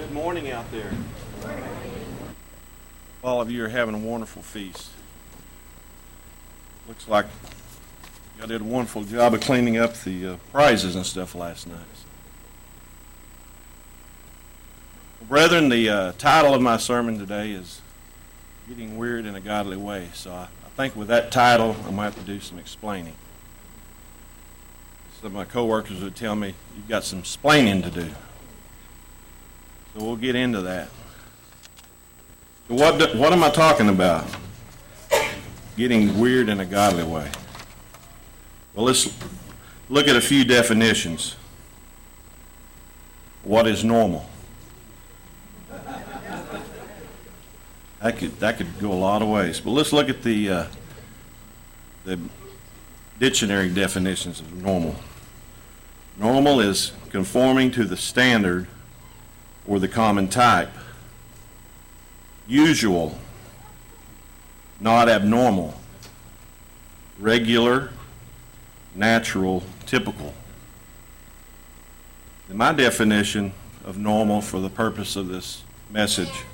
Good morning out there. All of you are having a wonderful feast. Looks like y'all did a wonderful job of cleaning up the uh, prizes and stuff last night. Well, brethren, the uh, title of my sermon today is Getting Weird in a Godly Way. So I, I think with that title, going to have to do some explaining. Some of my coworkers would tell me, you've got some splaining to do. So we'll get into that. What, do- what am I talking about? Getting weird in a godly way. Well, let's look at a few definitions. What is normal? That could, that could go a lot of ways, but let's look at the, uh, the dictionary definitions of normal. Normal is conforming to the standard or the common type. Usual, not abnormal. Regular, natural, typical. My definition of normal for the purpose of this message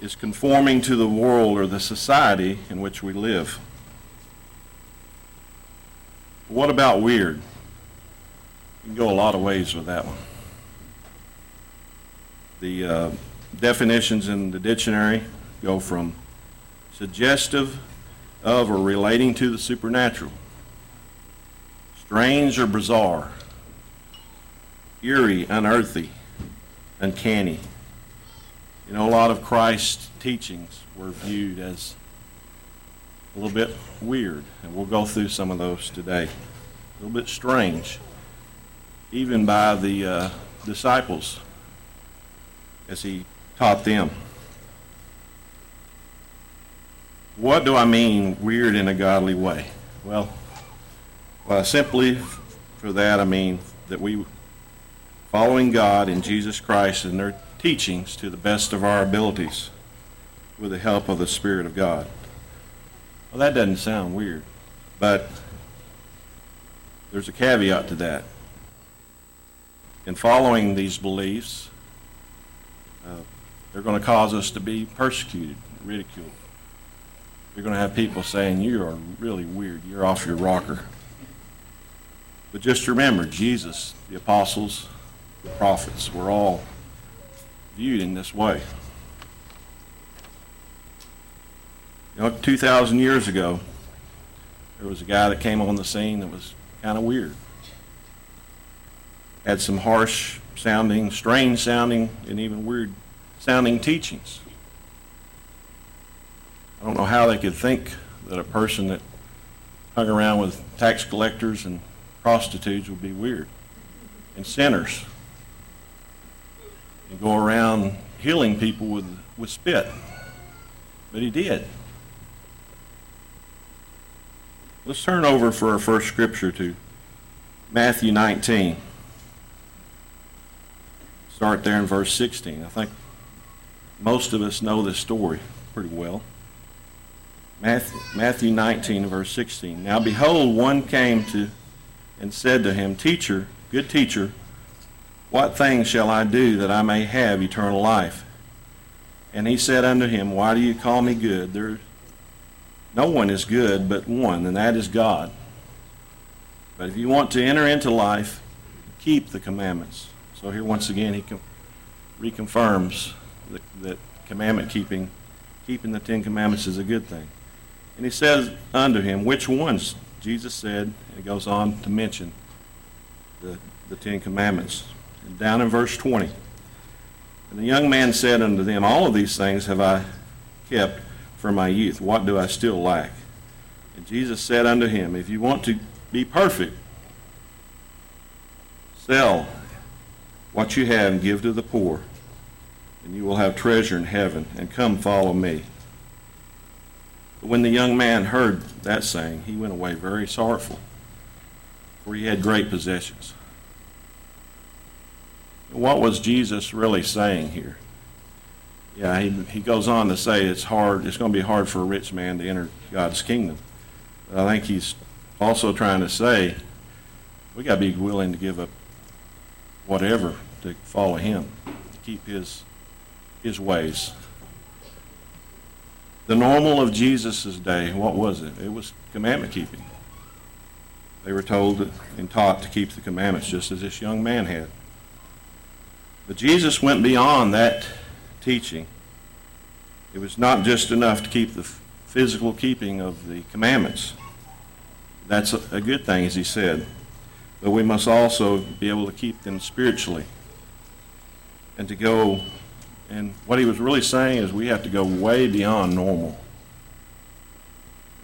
is conforming to the world or the society in which we live. What about weird? You can go a lot of ways with that one. The uh, definitions in the dictionary go from suggestive of or relating to the supernatural, strange or bizarre, eerie, unearthly, uncanny. You know, a lot of Christ's teachings were viewed as a little bit weird, and we'll go through some of those today. A little bit strange, even by the uh, disciples as he taught them. What do I mean weird in a godly way? Well, well, simply for that I mean that we following God and Jesus Christ and their teachings to the best of our abilities with the help of the Spirit of God. Well, that doesn't sound weird, but there's a caveat to that. In following these beliefs, uh, they're going to cause us to be persecuted, ridiculed. You're going to have people saying, You are really weird. You're off your rocker. But just remember, Jesus, the apostles, the prophets were all viewed in this way. You know, 2,000 years ago, there was a guy that came on the scene that was kind of weird. Had some harsh sounding, strange sounding, and even weird sounding teachings. I don't know how they could think that a person that hung around with tax collectors and prostitutes would be weird and sinners and go around healing people with, with spit. But he did. Let's turn over for our first scripture to Matthew 19. Start there in verse 16. I think most of us know this story pretty well. Matthew, Matthew 19, verse 16. Now behold, one came to and said to him, Teacher, good teacher, what things shall I do that I may have eternal life? And he said unto him, Why do you call me good? There, no one is good but one, and that is God. But if you want to enter into life, keep the commandments. So here once again he reconfirms that, that commandment keeping, keeping the Ten Commandments is a good thing. And he says unto him, Which ones? Jesus said, and he goes on to mention the, the Ten Commandments. And down in verse 20. And the young man said unto them, All of these things have I kept from my youth. What do I still lack? And Jesus said unto him, If you want to be perfect, sell what you have and give to the poor, and you will have treasure in heaven, and come follow me. But when the young man heard that saying, he went away very sorrowful, for he had great possessions. What was Jesus really saying here? Yeah, he, he goes on to say it's hard, it's going to be hard for a rich man to enter God's kingdom. But I think he's also trying to say we got to be willing to give up whatever to follow him, to keep his, his ways. The normal of Jesus' day, what was it? It was commandment keeping. They were told and taught to keep the commandments just as this young man had. But Jesus went beyond that teaching. It was not just enough to keep the physical keeping of the commandments. That's a, a good thing, as he said. But we must also be able to keep them spiritually. And to go, and what he was really saying is we have to go way beyond normal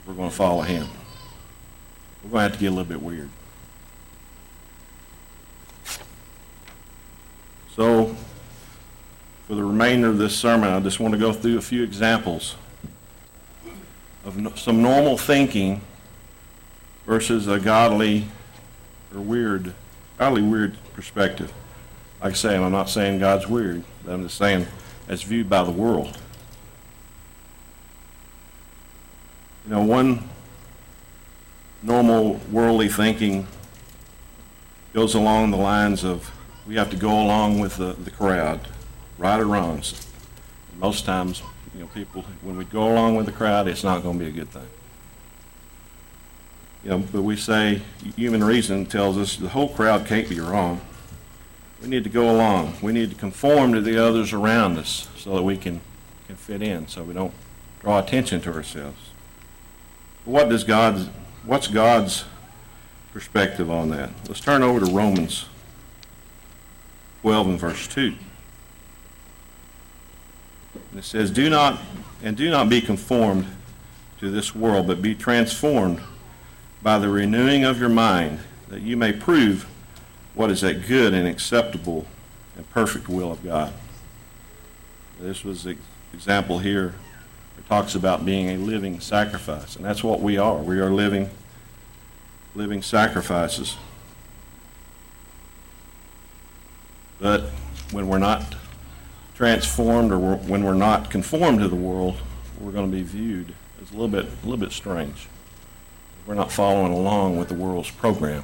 if we're going to follow him. We're going to have to get a little bit weird. So, for the remainder of this sermon, I just want to go through a few examples of some normal thinking versus a godly or weird, godly weird perspective. Like I say, I'm not saying God's weird, but I'm just saying as viewed by the world. You know, one normal worldly thinking goes along the lines of we have to go along with the, the crowd, right or wrong. Most times, you know, people, when we go along with the crowd, it's not going to be a good thing. You know, but we say human reason tells us the whole crowd can't be wrong. We need to go along. We need to conform to the others around us so that we can, can fit in, so we don't draw attention to ourselves. What does God's, what's God's perspective on that? Let's turn over to Romans 12 and verse 2. And it says, Do not, and do not be conformed to this world, but be transformed by the renewing of your mind, that you may prove what is that good and acceptable and perfect will of God. This was the example here. It talks about being a living sacrifice, and that's what we are. We are living, living sacrifices. But when we're not transformed or we're, when we're not conformed to the world, we're going to be viewed as a little bit, a little bit strange. We're not following along with the world's program.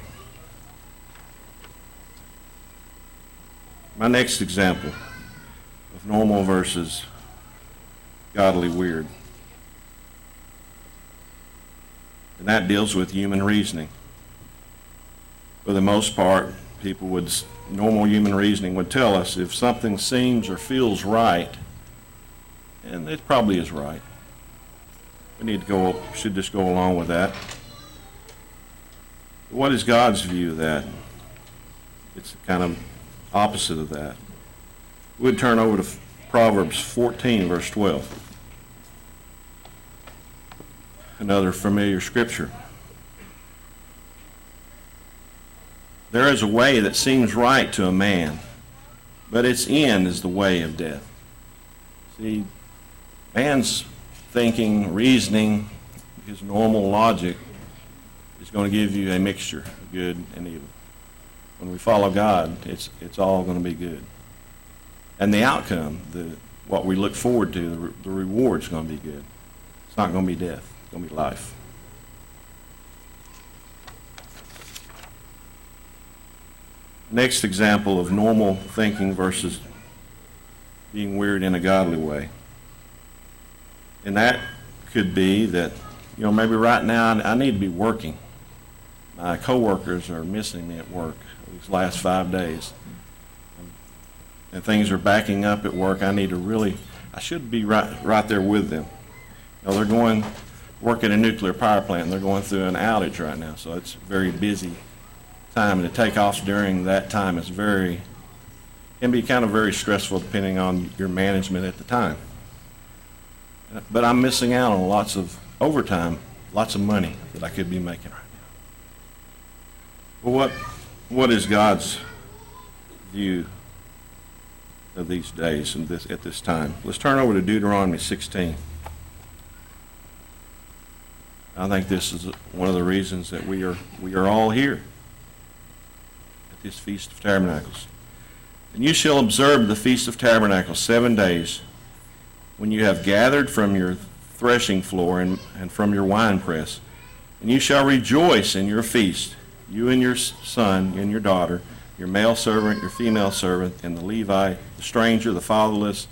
My next example of normal versus godly weird. And that deals with human reasoning. For the most part, people would, normal human reasoning would tell us if something seems or feels right, and it probably is right. We need to go, should just go along with that. What is God's view of that? It's kind of opposite of that. We'd turn over to Proverbs 14, verse 12. Another familiar scripture. There is a way that seems right to a man, but its end is the way of death. See, man's thinking, reasoning, his normal logic going to give you a mixture of good and evil. When we follow God, it's, it's all going to be good. And the outcome, the, what we look forward to, the, re- the reward is going to be good. It's not going to be death, it's going to be life. Next example of normal thinking versus being weird in a godly way. And that could be that, you know, maybe right now I need to be working. My coworkers are missing me at work these last five days. And things are backing up at work. I need to really, I should be right, right there with them. You know, they're going, work at a nuclear power plant, and they're going through an outage right now, so it's a very busy time. And to take off during that time is very, can be kind of very stressful depending on your management at the time. But I'm missing out on lots of overtime, lots of money that I could be making. What, what is God's view of these days and this, at this time? Let's turn over to Deuteronomy 16. I think this is one of the reasons that we are, we are all here at this Feast of Tabernacles. And you shall observe the Feast of Tabernacles seven days when you have gathered from your threshing floor and, and from your winepress. And you shall rejoice in your feast, you and your son and your daughter, your male servant, your female servant, and the Levite, the stranger, the fatherless,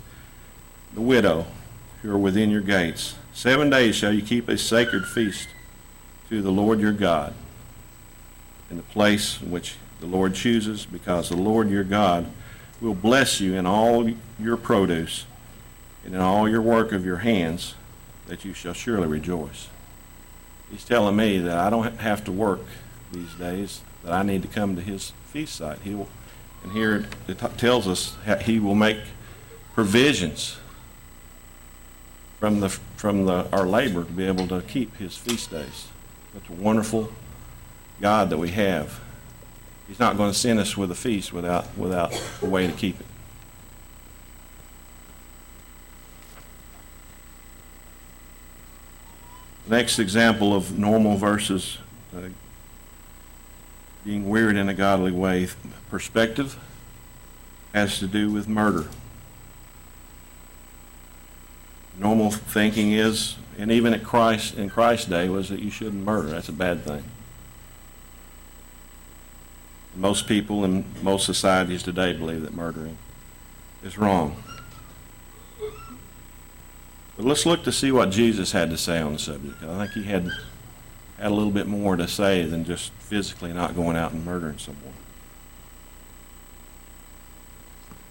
the widow, who are within your gates. Seven days shall you keep a sacred feast to the Lord your God in the place which the Lord chooses, because the Lord your God will bless you in all your produce and in all your work of your hands, that you shall surely rejoice. He's telling me that I don't have to work these days, that I need to come to his feast site. He will, and here it tells us he will make provisions from the from the our labor to be able to keep his feast days. That's a wonderful God that we have. He's not going to send us with a feast without without a way to keep it. Next example of normal versus uh, being weird in a godly way perspective has to do with murder. Normal thinking is, and even at Christ in Christ's day, was that you shouldn't murder. That's a bad thing. Most people in most societies today believe that murdering is wrong. But let's look to see what Jesus had to say on the subject. I think he had had a little bit more to say than just physically not going out and murdering someone.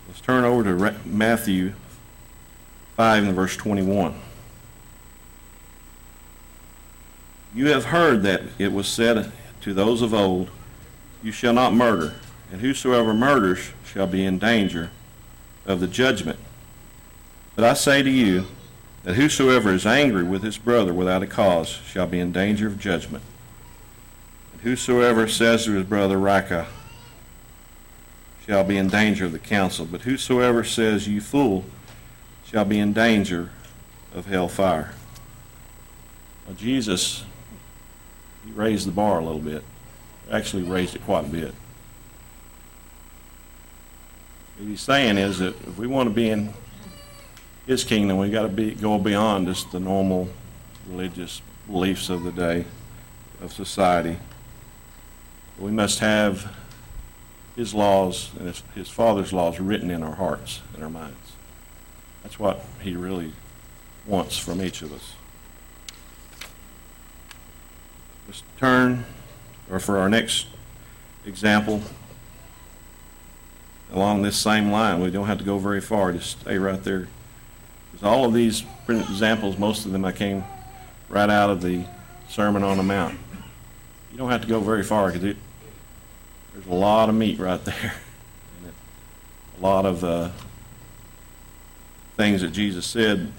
Let's turn over to Matthew 5 and verse 21. You have heard that it was said to those of old, You shall not murder, and whosoever murders shall be in danger of the judgment. But I say to you, that whosoever is angry with his brother without a cause shall be in danger of judgment. And whosoever says to his brother, Raca, shall be in danger of the council. But whosoever says, You fool, shall be in danger of hell fire. Now, Jesus, he raised the bar a little bit. Actually, raised it quite a bit. What he's saying is that if we want to be in his kingdom, we got to be go beyond just the normal religious beliefs of the day of society. We must have his laws and his, his father's laws written in our hearts and our minds. That's what he really wants from each of us. Let's turn, or for our next example, along this same line. We don't have to go very far. Just stay right there all of these examples, most of them I came right out of the Sermon on the Mount. You don't have to go very far because there's a lot of meat right there. And a lot of uh, things that Jesus said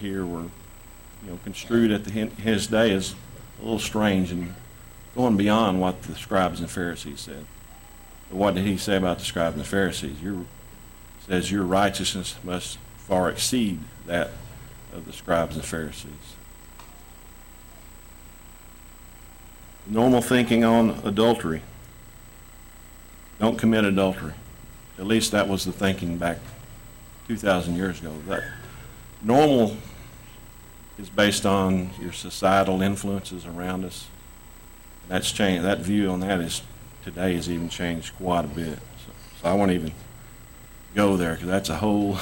here were, you know, construed at the, his day as a little strange and going beyond what the scribes and Pharisees said. But what did he say about the scribes and the Pharisees? Your says your righteousness must far exceed that of the scribes and Pharisees. Normal thinking on adultery. Don't commit adultery. At least that was the thinking back 2,000 years ago. That normal is based on your societal influences around us. That's changed. That view on that is today has even changed quite a bit. So, so I won't even go there because that's a whole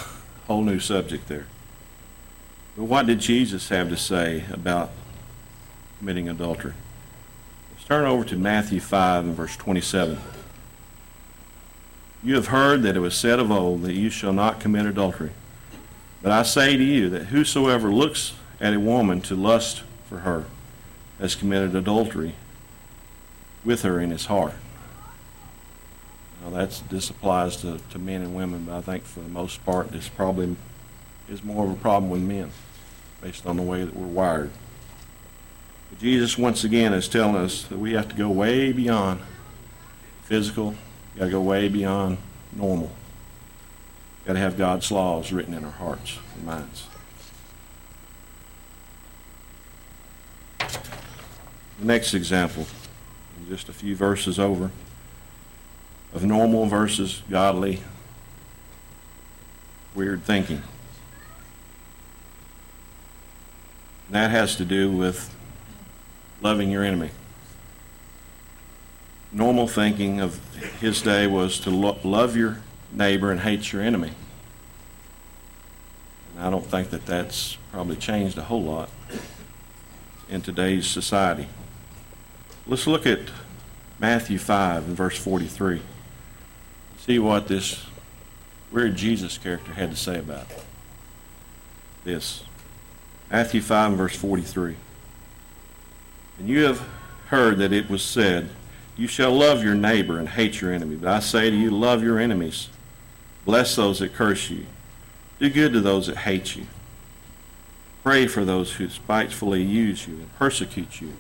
whole new subject there. But what did Jesus have to say about committing adultery? Let's turn over to Matthew 5 and verse 27. You have heard that it was said of old that you shall not commit adultery. But I say to you that whosoever looks at a woman to lust for her has committed adultery with her in his heart. Now that's this applies to, to men and women, but I think for the most part this probably is more of a problem with men based on the way that we're wired. But Jesus once again is telling us that we have to go way beyond physical, gotta go way beyond normal. Gotta have God's laws written in our hearts and minds. The next example, just a few verses over of normal versus godly weird thinking. And that has to do with loving your enemy. normal thinking of his day was to lo- love your neighbor and hate your enemy. And I don't think that that's probably changed a whole lot in today's society. Let's look at Matthew 5 and verse 43. See what this weird Jesus character had to say about it. this. Matthew 5 verse 43. And you have heard that it was said, You shall love your neighbor and hate your enemy. But I say to you, love your enemies. Bless those that curse you. Do good to those that hate you. Pray for those who spitefully use you and persecute you.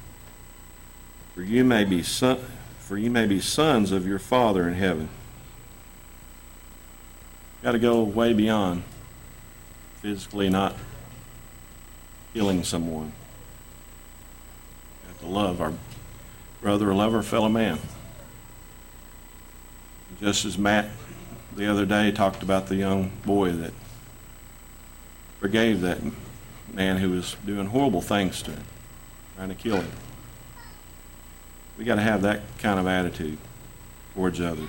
For you may be son, for you may be sons of your Father in heaven. Got to go way beyond physically not killing someone. We have to love our brother, love our fellow man. Just as Matt the other day talked about the young boy that forgave that man who was doing horrible things to him, trying to kill him. We got to have that kind of attitude towards others.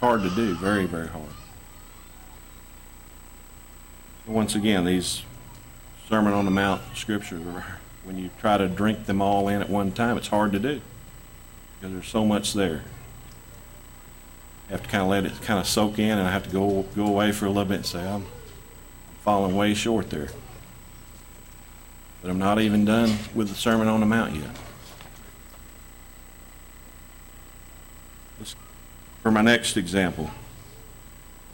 Hard to do, very, very hard. Once again, these Sermon on the Mount scriptures, when you try to drink them all in at one time, it's hard to do because there's so much there. You have to kind of let it kind of soak in, and I have to go go away for a little bit and say, I'm falling way short there. But I'm not even done with the Sermon on the Mount yet. For my next example,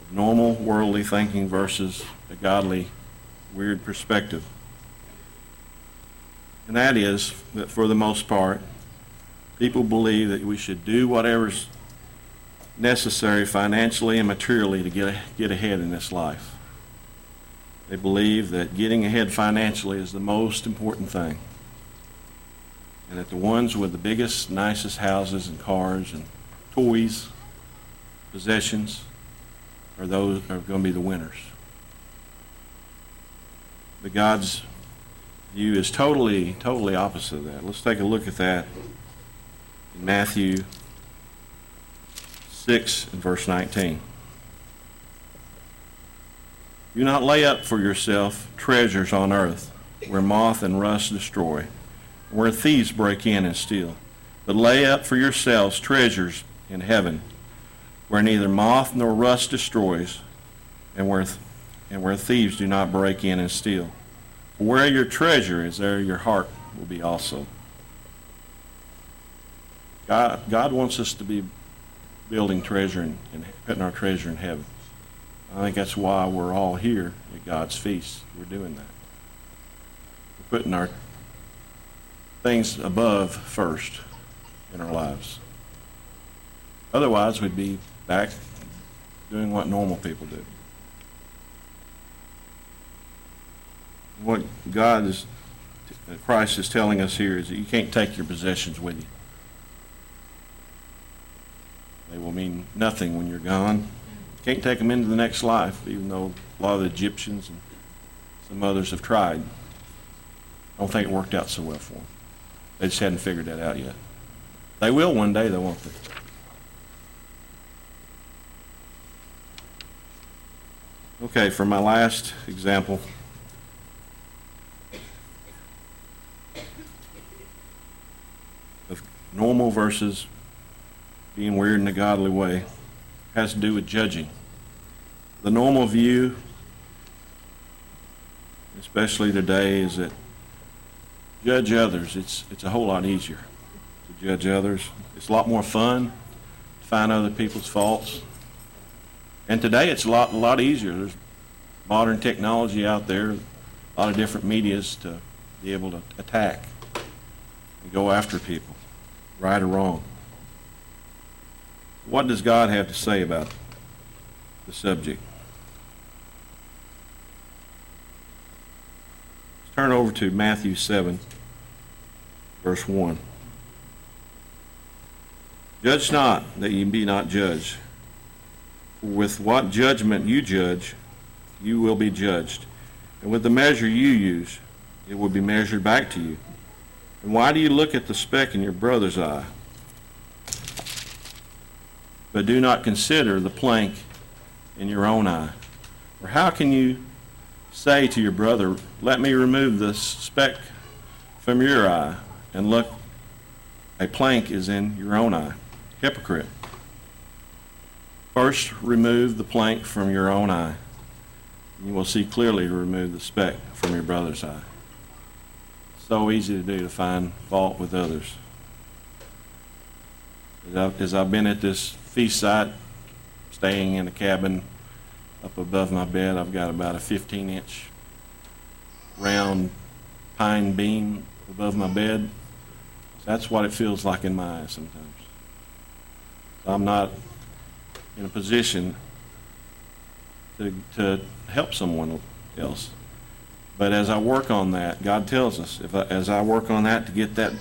of normal worldly thinking versus a godly, weird perspective. And that is that for the most part, people believe that we should do whatever's necessary financially and materially to get, get ahead in this life. They believe that getting ahead financially is the most important thing. And that the ones with the biggest, nicest houses and cars and toys, possessions, are those are going to be the winners. But God's view is totally, totally opposite of that. Let's take a look at that in Matthew 6 and verse 19. Do not lay up for yourself treasures on earth, where moth and rust destroy, where thieves break in and steal. But lay up for yourselves treasures in heaven, where neither moth nor rust destroys, and where, th- and where thieves do not break in and steal. For where your treasure is, there your heart will be also. God, God wants us to be building treasure and, and putting our treasure in heaven. I think that's why we're all here at God's feast. We're doing that. We're putting our things above first in our lives. Otherwise, we'd be back doing what normal people do. What God is, Christ is telling us here is that you can't take your possessions with you. They will mean nothing when you're gone. Can't take them into the next life, even though a lot of the Egyptians and some others have tried. I don't think it worked out so well for them. They just hadn't figured that out yet. They will one day, though, won't they? Okay, for my last example, of normal versus being weird in a godly way has to do with judging. The normal view, especially today, is that judge others. It's it's a whole lot easier to judge others. It's a lot more fun to find other people's faults. And today it's a lot a lot easier. There's modern technology out there, a lot of different medias to be able to attack and go after people, right or wrong. What does God have to say about the subject? Let's turn over to Matthew 7, verse 1. Judge not that ye be not judged. With what judgment you judge, you will be judged. And with the measure you use, it will be measured back to you. And why do you look at the speck in your brother's eye, but do not consider the plank in your own eye? Or how can you say to your brother, Let me remove the speck from your eye, and look, a plank is in your own eye? Hypocrite. First, remove the plank from your own eye. You will see clearly to remove the speck from your brother's eye. So easy to do to find fault with others. As I've, as I've been at this feast site, staying in a cabin up above my bed, I've got about a 15 inch round pine beam above my bed. That's what it feels like in my eyes sometimes. I'm not in a position to, to help someone else. But as I work on that, God tells us, if I, as I work on that to get that,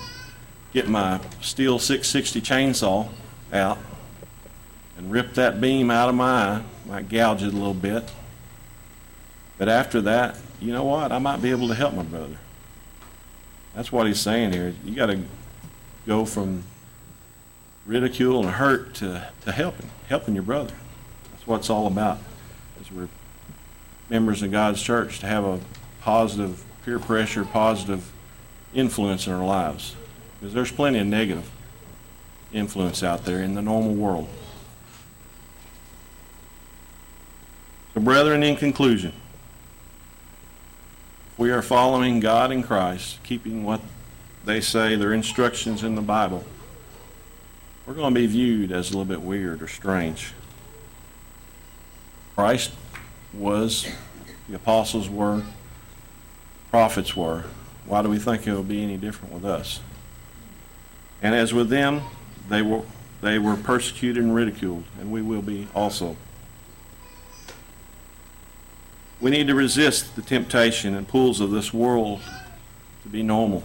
get my Stihl 660 chainsaw out and rip that beam out of my eye, might gouge it a little bit. But after that, you know what? I might be able to help my brother. That's what he's saying here. You got to go from ridicule and hurt to, to helping, helping your brother. That's what it's all about. As we're members of God's church, to have a positive peer pressure, positive influence in our lives. Because there's plenty of negative influence out there in the normal world. So, brethren, in conclusion, if we are following God in Christ, keeping what they say, their instructions in the Bible, we're going to be viewed as a little bit weird or strange. Christ was, the apostles were, prophets were. Why do we think it will be any different with us? And as with them, they were, they were persecuted and ridiculed, and we will be also. We need to resist the temptation and pulls of this world to be normal.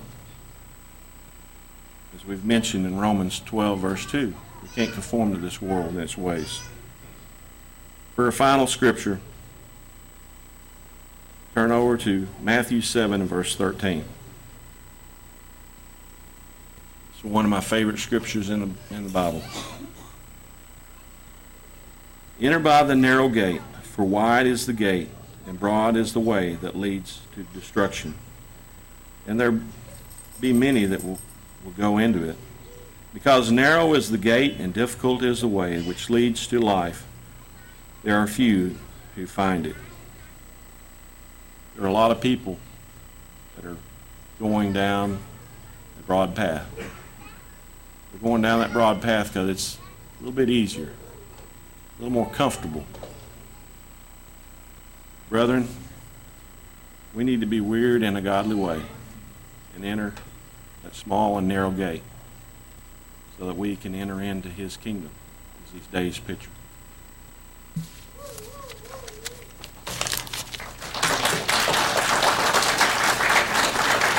We've mentioned in Romans 12, verse 2, we can't conform to this world and its ways. For a final scripture, turn over to Matthew 7 and verse 13. It's one of my favorite scriptures in the, in the Bible. Enter by the narrow gate, for wide is the gate, and broad is the way that leads to destruction. And there be many that will, will go into it. Because narrow is the gate, and difficult is the way which leads to life, there are few who find it. There are a lot of people that are going down the broad path. They're going down that broad path because it's a little bit easier, a little more comfortable. Brethren, we need to be weird in a godly way and enter that small and narrow gate so that we can enter into his kingdom, as these days picture.